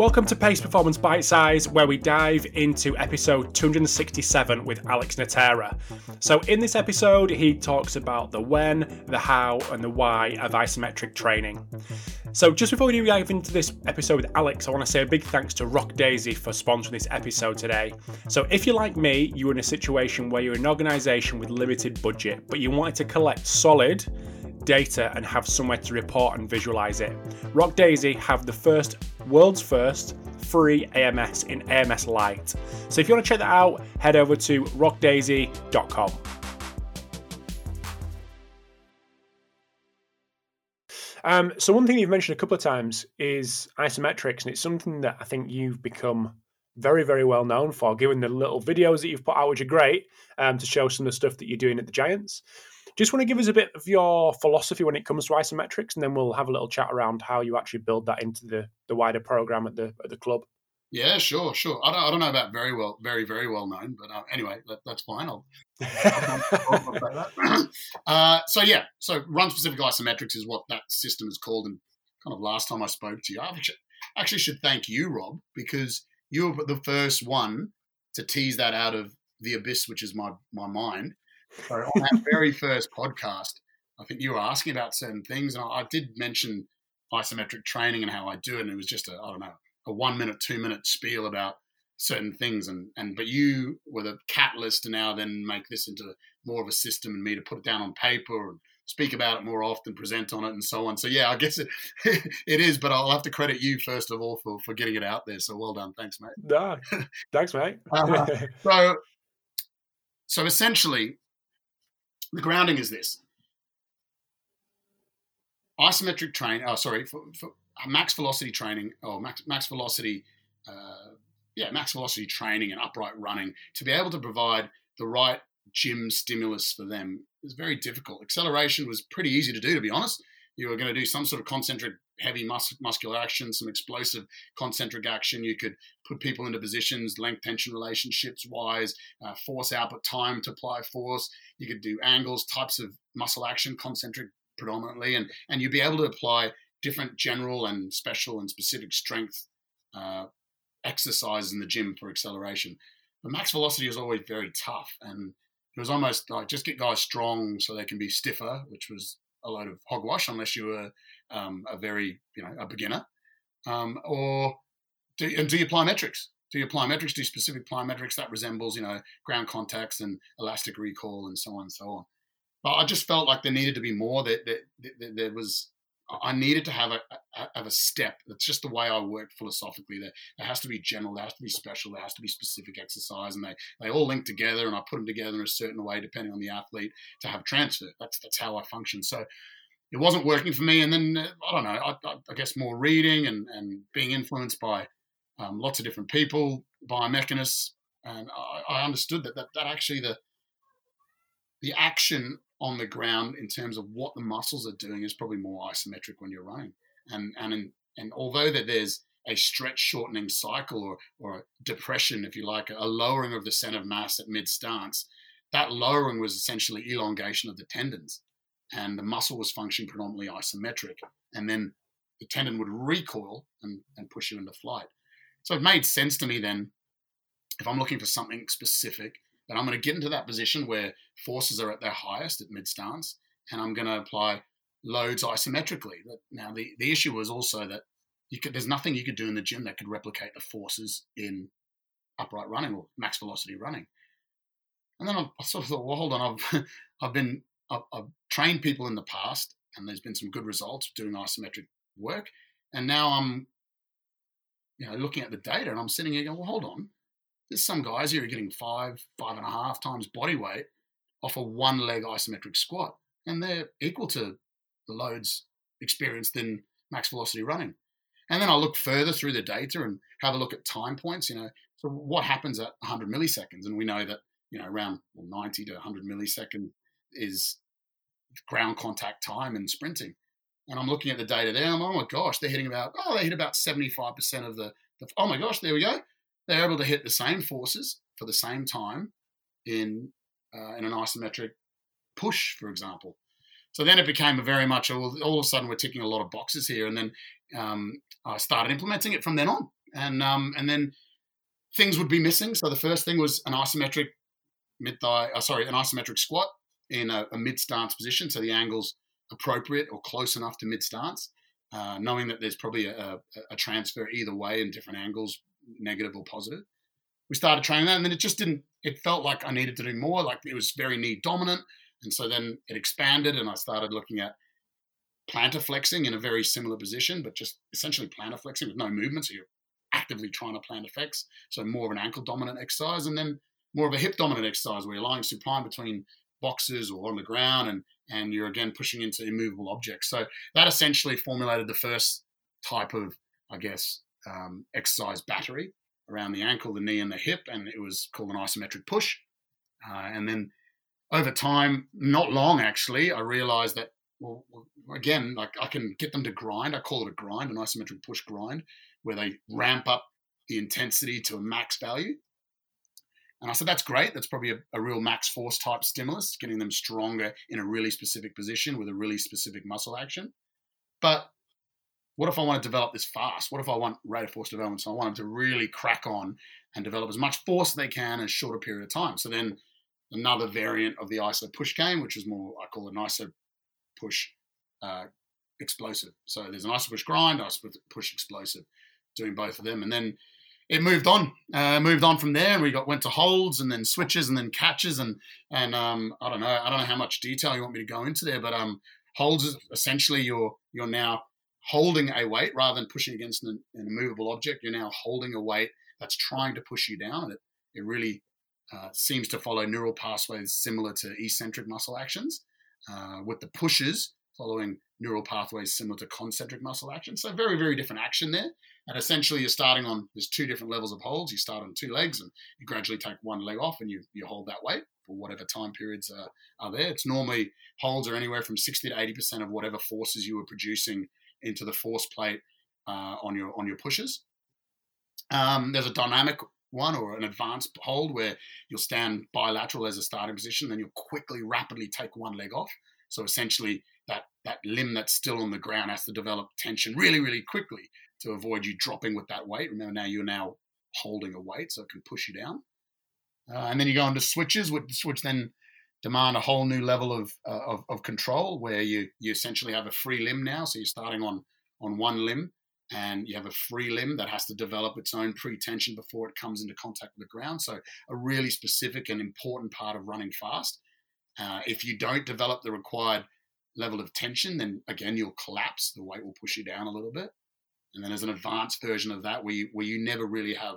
Welcome to Pacey Performance Bite Size, where we dive into episode 267 with Alex Natera. So, in this episode, he talks about the when, the how, and the why of isometric training. So, just before we dive into this episode with Alex, I want to say a big thanks to Rock Daisy for sponsoring this episode today. So, if you're like me, you're in a situation where you're an organisation with limited budget, but you wanted to collect solid, data and have somewhere to report and visualize it. Rock Daisy have the first, world's first, free AMS in AMS Lite. So if you want to check that out, head over to rockdaisy.com. Um, so one thing you've mentioned a couple of times is isometrics, and it's something that I think you've become very, very well known for, given the little videos that you've put out, which are great um, to show some of the stuff that you're doing at the Giants. Just want to give us a bit of your philosophy when it comes to isometrics, and then we'll have a little chat around how you actually build that into the, the wider program at the at the club. Yeah, sure, sure. I don't, I don't know about very well, very, very well known, but uh, anyway, that, that's fine. I'll, I'll uh, so yeah, so run specific isometrics is what that system is called. And kind of last time I spoke to you, I actually should thank you, Rob, because you were the first one to tease that out of the abyss, which is my my mind. So on that very first podcast, I think you were asking about certain things, and I, I did mention isometric training and how I do it, and it was just a I don't know a one minute, two minute spiel about certain things, and and but you were the catalyst to now then make this into more of a system and me to put it down on paper and speak about it more often, present on it, and so on. So yeah, I guess it it is, but I'll have to credit you first of all for for getting it out there. So well done, thanks, mate. Nah, thanks, mate. uh, so so essentially, the grounding is this isometric training, oh, sorry, for, for, max velocity training, or max, max velocity, uh, yeah, max velocity training and upright running to be able to provide the right gym stimulus for them is very difficult. Acceleration was pretty easy to do, to be honest. You were going to do some sort of concentric heavy mus- muscular action, some explosive concentric action. You could put people into positions, length tension relationships wise, uh, force output time to apply force. You could do angles, types of muscle action, concentric predominantly, and and you'd be able to apply different general and special and specific strength uh, exercises in the gym for acceleration. But max velocity is always very tough, and it was almost like just get guys strong so they can be stiffer, which was a load of hogwash unless you were um, a very you know a beginner, um, or do, and do you apply metrics? Do you plyometrics? Do specific plyometrics that resembles you know ground contacts and elastic recall and so on and so on. But I just felt like there needed to be more. That, that, that there was I needed to have a, a, have a step. That's just the way I work philosophically. There, there has to be general, there has to be special, there has to be specific exercise, and they, they all link together. And I put them together in a certain way depending on the athlete to have transfer. That's that's how I function. So it wasn't working for me. And then uh, I don't know. I, I, guess more reading and and being influenced by um, lots of different people, biomechanists, and I, I understood that, that that actually the the action on the ground in terms of what the muscles are doing is probably more isometric when you're running. And and in, and although that there's a stretch shortening cycle or or depression, if you like, a lowering of the center of mass at mid stance, that lowering was essentially elongation of the tendons, and the muscle was functioning predominantly isometric, and then the tendon would recoil and, and push you into flight. So it made sense to me then, if I'm looking for something specific, that I'm going to get into that position where forces are at their highest at mid stance, and I'm going to apply loads isometrically. Now, the, the issue was also that could, there's nothing you could do in the gym that could replicate the forces in upright running or max velocity running. And then I, sort of thought, well, hold on, I've, I've been, I've, trained people in the past, and there's been some good results doing isometric work. And now I'm, you know, looking at the data, and I'm sitting here going, well, hold on, there's some guys here are getting five, five and a half times body weight off a one leg isometric squat, and they're equal to the loads experienced in max velocity running. And then I look further through the data and have a look at time points. You know, so what happens at 100 milliseconds, and we know that you know around well, 90 to 100 milliseconds is ground contact time and sprinting. And I'm looking at the data there. I'm, oh my gosh, they're hitting about oh they hit about 75% of the, the oh my gosh, there we go they're able to hit the same forces for the same time in uh, in an isometric push, for example. So then it became a very much all, all, of a sudden we're ticking a lot of boxes here, and then um, I started implementing it from then on. and um, and then things would be missing. So the first thing was an isometric mid thigh, uh, sorry, an isometric squat in a, a mid stance position, so the angle's appropriate or close enough to mid stance. Uh, knowing that there's probably a, a, transfer either way in different angles, negative or positive. We started training that, and then it just didn't. It felt like I needed to do more. Like it was very knee dominant, and so then it expanded, and I started looking at plantar flexing in a very similar position, but just essentially plantar flexing with no movement. So you're actively trying to plantar flex. So more of an ankle dominant exercise, and then more of a hip dominant exercise where you're lying supine between boxes or on the ground and and you're again pushing into immovable objects. So that essentially formulated the first type of, I guess, um, exercise battery around the ankle, the knee, and the hip, and it was called an isometric push. Uh, and then over time, not long actually, I realized that well, again, like I can get them to grind. I call it a grind, an isometric push grind, where they ramp up the intensity to a max value. And I said, that's great. That's probably a, a, real max force type stimulus, getting them stronger in a really specific position with a really specific muscle action. But what if I want to develop this fast? What if I want rate of force development? So I want them to really crack on and develop as much force as they can in a shorter period of time. So then another variant of the ISO push game, which is more, I call it an ISO push uh, explosive. So there's an ISO push grind, ISO push explosive, doing both of them. And then it moved on, uh, moved on from there, and we got went to holds and then switches and then catches and and um, I don't know, I don't know how much detail you want me to go into there, but um, holds is essentially you're you're now holding a weight rather than pushing against an, an immovable object. You're now holding a weight that's trying to push you down, and it it really uh, seems to follow neural pathways similar to eccentric muscle actions, uh, with the pushes following neural pathways similar to concentric muscle action. So very very different action there. And essentially, you're starting on there's two different levels of holds. You start on two legs, and you gradually take one leg off, and you you hold that weight for whatever time periods are, are there. It's normally holds are anywhere from 60 to 80 percent of whatever forces you were producing into the force plate uh, on your on your pushes. Um, there's a dynamic one or an advanced hold where you'll stand bilateral as a starting position, then you'll quickly, rapidly take one leg off. So essentially, that that limb that's still on the ground has to develop tension really, really quickly to avoid you dropping with that weight. Remember, now you're now holding a weight, so it can push you down. Uh, and then you go into switches, which, which then demand a whole new level of, uh, of, of control, where you you essentially have a free limb now. So you're starting on on one limb, and you have a free limb that has to develop its own pre-tension before it comes into contact with the ground. So a really specific and important part of running fast. Uh, if you don't develop the required level of tension, then again you'll collapse. The weight will push you down a little bit. And then there's an advanced version of that where you, where you never really have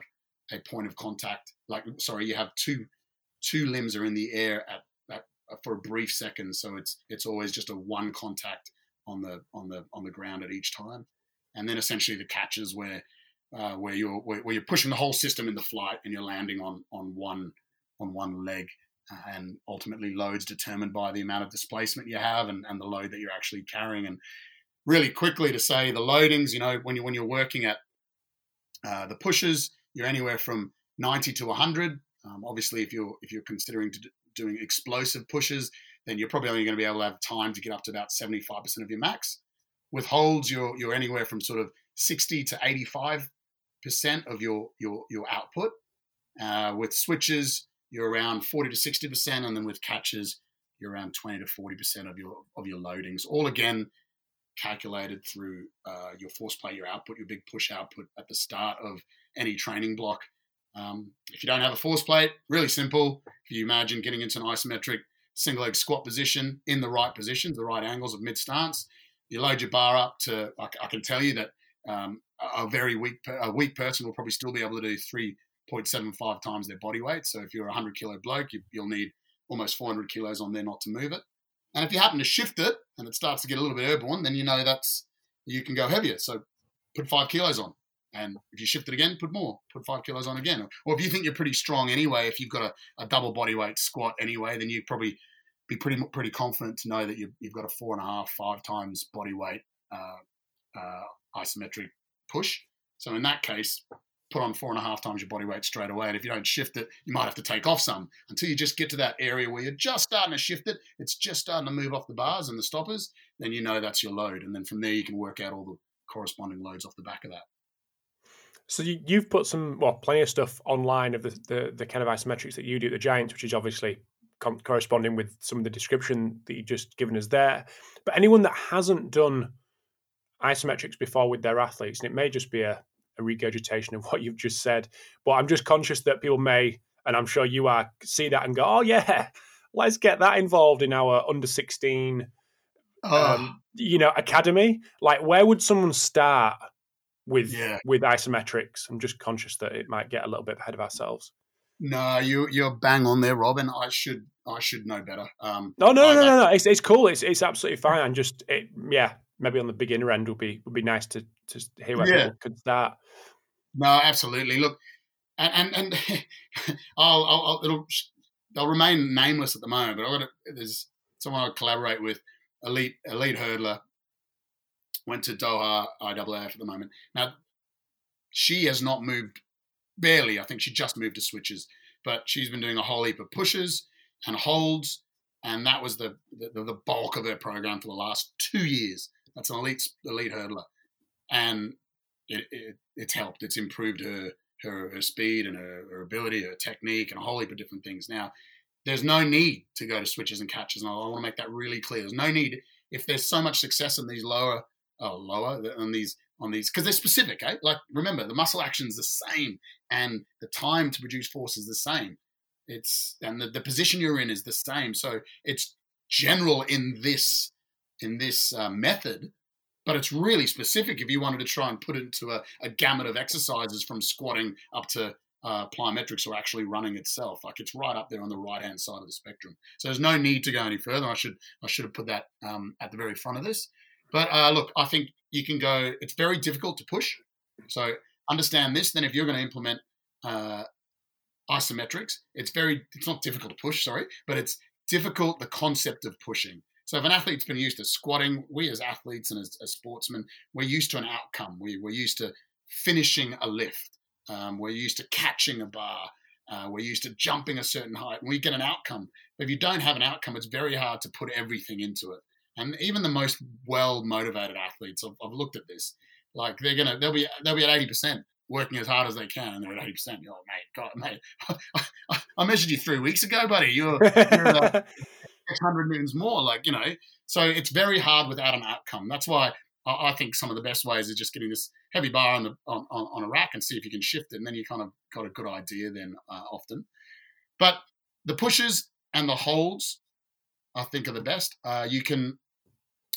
a point of contact. Like, sorry, you have two two limbs are in the air at, at uh, for a brief second, so it's it's always just a one contact on the on the on the ground at each time. And then essentially the catches where uh, where you're where, where, you're pushing the whole system in the flight and you're landing on on one on one leg. And ultimately, loads determined by the amount of displacement you have and, and the load that you're actually carrying. And really quickly to say the loadings, you know, when you when you're working at uh, the pushes, you're anywhere from 90 to 100. Um, obviously, if you're if you're considering do, doing explosive pushes, then you're probably only going to be able to have time to get up to about 75% of your max. With holds, you're you're anywhere from sort of 60 to 85 percent of your your your output. Uh, with switches, you're around 40 to 60 percent, and then with catches, you're around 20 to 40 percent of your of your loadings. All again calculated through uh, your force plate, your output, your big push output at the start of any training block. Um, if you don't have a force plate, really simple. If you imagine getting into an isometric single leg squat position in the right positions, the right angles of mid stance, you load your bar up to. I, I can tell you that um, a very weak a weak person will probably still be able to do three point seven five times their body weight. So if you're a hundred kilo bloke, you, you'll need almost 400 kilos on there not to move it. And if you happen to shift it and it starts to get a little bit airborne, then you know that's you can go heavier. So put five kilos on. And if you shift it again, put more, put five kilos on again. Or if you think you're pretty strong anyway, if you've got a, a double body weight squat anyway, then you probably be pretty pretty confident to know that you've, you've got a four and a half, five times body weight uh, uh, isometric push. So in that case, put on four and a half times your body weight straight away. And if you don't shift it, you might have to take off some until you just get to that area where you're just starting to shift it. It's just starting to move off the bars and the stoppers. Then you know that's your load. And then from there, you can work out all the corresponding loads off the back of that. So you, have put some, well, plenty of stuff online of the, the, the kind of isometrics that you do at the Giants, which is obviously com- corresponding with some of the description that you've just given us there. But anyone that hasn't done isometrics before with their athletes, and it may just be a, a regurgitation of what you've just said, but I'm just conscious that people may, and I'm sure you are, see that and go, oh yeah, let's get that involved in our under 16 um, you know academy. Like where would someone start with yeah. with isometrics? I'm just conscious that it might get a little bit ahead of ourselves. No you you're bang on there robin. I should i should know better. Um no no no, no no it's, it's cool it's, it's absolutely fine. I'm just it yeah maybe on the beginner end would be would be nice to to hear where yeah. people could start no absolutely look and and, and I'll, I'll, I'll it'll they'll remain nameless at the moment but i've got to, there's someone i collaborate with elite elite hurdler. Went to Doha IAAF at the moment. Now, she has not moved barely. I think she just moved to switches, but she's been doing a whole heap of pushes and holds, and that was the the, the bulk of her program for the last two years. That's an elite elite hurdler, and it, it, it's helped. It's improved her her, her speed and her, her, ability, her technique, and a whole heap of different things. Now, there's no need to go to switches and catches, and I, want to make that really clear. There's no need if there's so much success in these lower, oh, lower on these on these because they're specific. Eh? Like remember, the muscle action is the same, and the time to produce force is the same. It's and the, the position you're in is the same. So it's general in this in this uh, method, but it's really specific if you wanted to try and put it into a, a gamut of exercises from squatting up to uh, plyometrics or actually running itself. Like it's right up there on the right hand side of the spectrum. So there's no need to go any further. I should I should have put that um, at the very front of this. But uh, look, I think you can go. It's very difficult to push. So understand this. Then if you're going to implement uh, isometrics, it's very it's not difficult to push. Sorry, but it's difficult the concept of pushing. So if an athlete's been used to squatting, we as athletes and as, as sportsmen, we're used to an outcome. We, we're used to finishing a lift. Um, we're used to catching a bar. Uh, we're used to jumping a certain height, and we get an outcome. But if you don't have an outcome, it's very hard to put everything into it. And even the most well motivated athletes, I've, I've, looked at this. Like they're gonna, they'll be, they'll be at eighty percent, working as hard as they can, and they're at eighty percent. Like, mate, God, mate, I, I, measured you three weeks ago, buddy. You're, you're uh, hundred newtons more. Like you know, so it's very hard without an outcome. That's why I, I think some of the best ways is just getting this heavy bar on the on, on, on, a rack and see if you can shift it, and then you kind of got a good idea then uh, often. But the pushes and the holds, I think, are the best. Uh, you can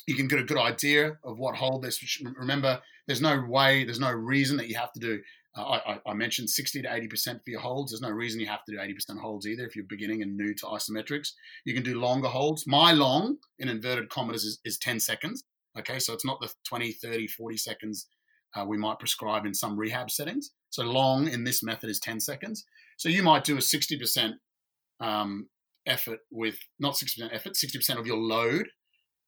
you can get a good idea of what hold this. Remember, there's no way, there's no reason that you have to do. I, I, mentioned 60 to 80% for your holds. There's no reason you have to do 80% holds either if you're beginning and new to isometrics. You can do longer holds. My long, in inverted commas, is, is 10 seconds. Okay, so it's not the 20, 30, 40 seconds uh, we might prescribe in some rehab settings. So long in this method is 10 seconds. So you might do a 60% um, effort with, not 60% effort, 60% of your load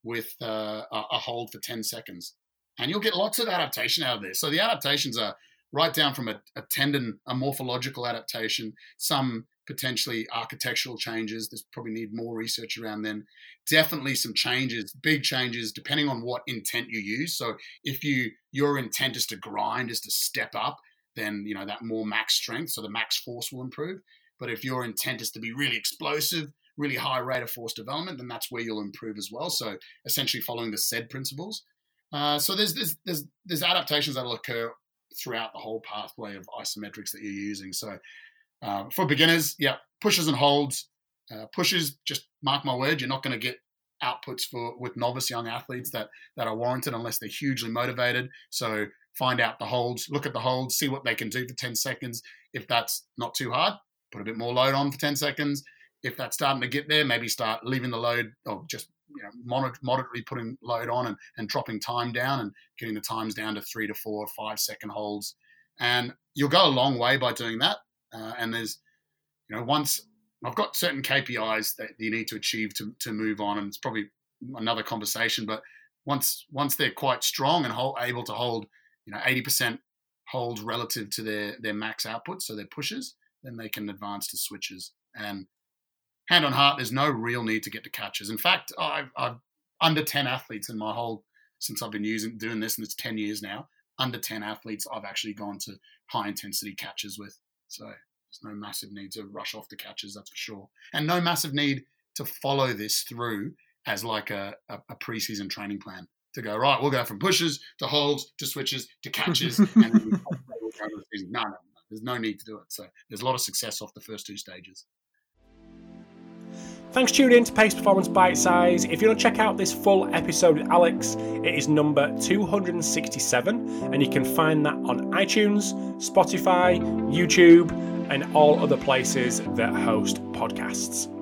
with uh, a hold for 10 seconds. And you'll get lots of adaptation out of this. So the adaptations are right down from a, a tendon, a morphological adaptation, some potentially architectural changes. There's probably need more research around then. Definitely some changes, big changes, depending on what intent you use. So if you your intent is to grind, is to step up, then you know that more max strength, so the max force will improve. But if your intent is to be really explosive, really high rate of force development, then that's where you'll improve as well. So essentially following the SAID principles. Uh, so there's, there's there's there's adaptations that'll occur throughout the whole pathway of isometrics that you're using. So uh, for beginners, yeah, pushes and holds. Uh, pushes, just mark my word, you're not going to get outputs for with novice young athletes that that are warranted unless they're hugely motivated. So find out the holds, look at the holds, see what they can do for 10 seconds. If that's not too hard, put a bit more load on for 10 seconds. If that's starting to get there, maybe start leaving the load or just you know, moderately putting load on and, and dropping time down and getting the times down to three to four, five second holds. And you'll go a long way by doing that. Uh, and there's, you know, once I've got certain KPIs that you need to achieve to, to move on, and it's probably another conversation. But once once they're quite strong and hold, able to hold, you know, 80% holds relative to their their max output, so their pushes, then they can advance to switches. And hand on heart, there's no real need to get to catches. In fact, I've, I've under 10 athletes in my whole since I've been using doing this, and it's 10 years now. under 10 athletes I've actually gone to high intensity catches with. So there's no massive need to rush off the catches, that's for sure. And no massive need to follow this through as like a, a, a preseason training plan to go, right, we'll go from pushes to holds to switches to catches. and then we'll go the season. No, no, no, there's no need to do it. So there's a lot of success off the first two stages. Thanks for tuning in to Pacey Performance Bite Size. If you want to check out this full episode with Alex, it is number 267, and you can find that on iTunes, Spotify, YouTube, and all other places that host podcasts.